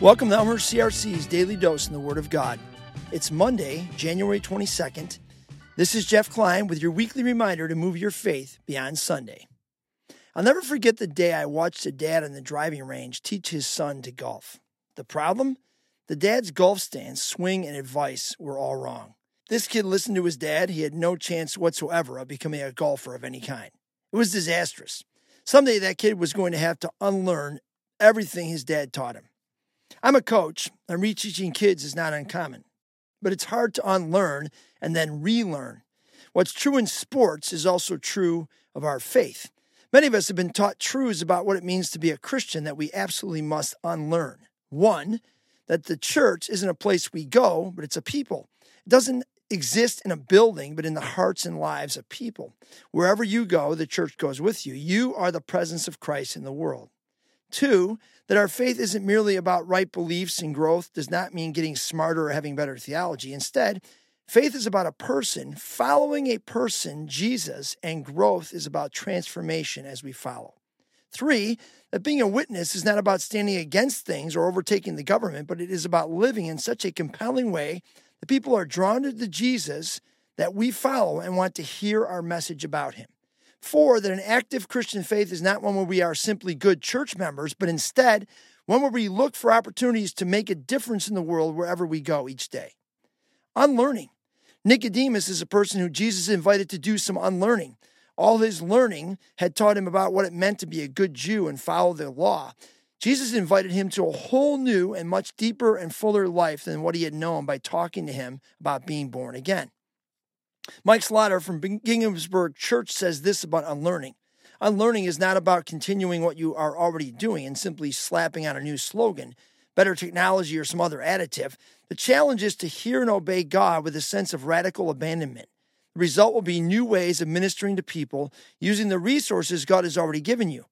Welcome to Elmer CRC's Daily Dose in the Word of God. It's Monday, January 22nd. This is Jeff Klein with your weekly reminder to move your faith beyond Sunday. I'll never forget the day I watched a dad on the driving range teach his son to golf. The problem? The dad's golf stance, swing, and advice were all wrong. This kid listened to his dad. He had no chance whatsoever of becoming a golfer of any kind. It was disastrous. Someday that kid was going to have to unlearn everything his dad taught him. I'm a coach, and reteaching kids is not uncommon, but it's hard to unlearn and then relearn. What's true in sports is also true of our faith. Many of us have been taught truths about what it means to be a Christian that we absolutely must unlearn. One, that the church isn't a place we go, but it's a people. It doesn't exist in a building, but in the hearts and lives of people. Wherever you go, the church goes with you. You are the presence of Christ in the world. Two, that our faith isn't merely about right beliefs and growth does not mean getting smarter or having better theology. Instead, faith is about a person, following a person, Jesus, and growth is about transformation as we follow. Three, that being a witness is not about standing against things or overtaking the government, but it is about living in such a compelling way that people are drawn to the Jesus that we follow and want to hear our message about him. Four, that an active Christian faith is not one where we are simply good church members, but instead one where we look for opportunities to make a difference in the world wherever we go each day. Unlearning. Nicodemus is a person who Jesus invited to do some unlearning. All his learning had taught him about what it meant to be a good Jew and follow the law. Jesus invited him to a whole new and much deeper and fuller life than what he had known by talking to him about being born again. Mike Slaughter from Ginghamsburg Church says this about unlearning. Unlearning is not about continuing what you are already doing and simply slapping on a new slogan, better technology, or some other additive. The challenge is to hear and obey God with a sense of radical abandonment. The result will be new ways of ministering to people using the resources God has already given you.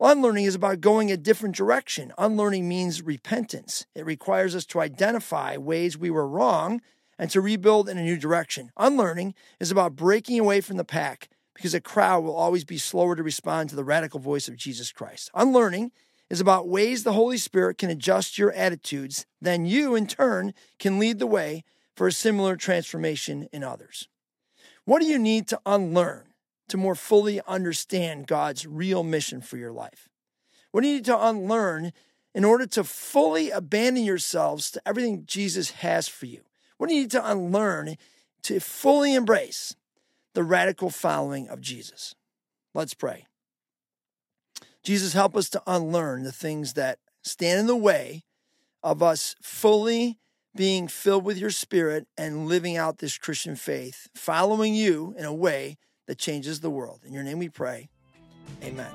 Unlearning is about going a different direction. Unlearning means repentance. It requires us to identify ways we were wrong and to rebuild in a new direction. Unlearning is about breaking away from the pack because a crowd will always be slower to respond to the radical voice of Jesus Christ. Unlearning is about ways the Holy Spirit can adjust your attitudes, then you, in turn, can lead the way for a similar transformation in others. What do you need to unlearn to more fully understand God's real mission for your life? What do you need to unlearn in order to fully abandon yourselves to everything Jesus has for you? What do you need to unlearn to fully embrace the radical following of Jesus? Let's pray. Jesus, help us to unlearn the things that stand in the way of us fully being filled with your spirit and living out this Christian faith, following you in a way that changes the world. In your name we pray. Amen.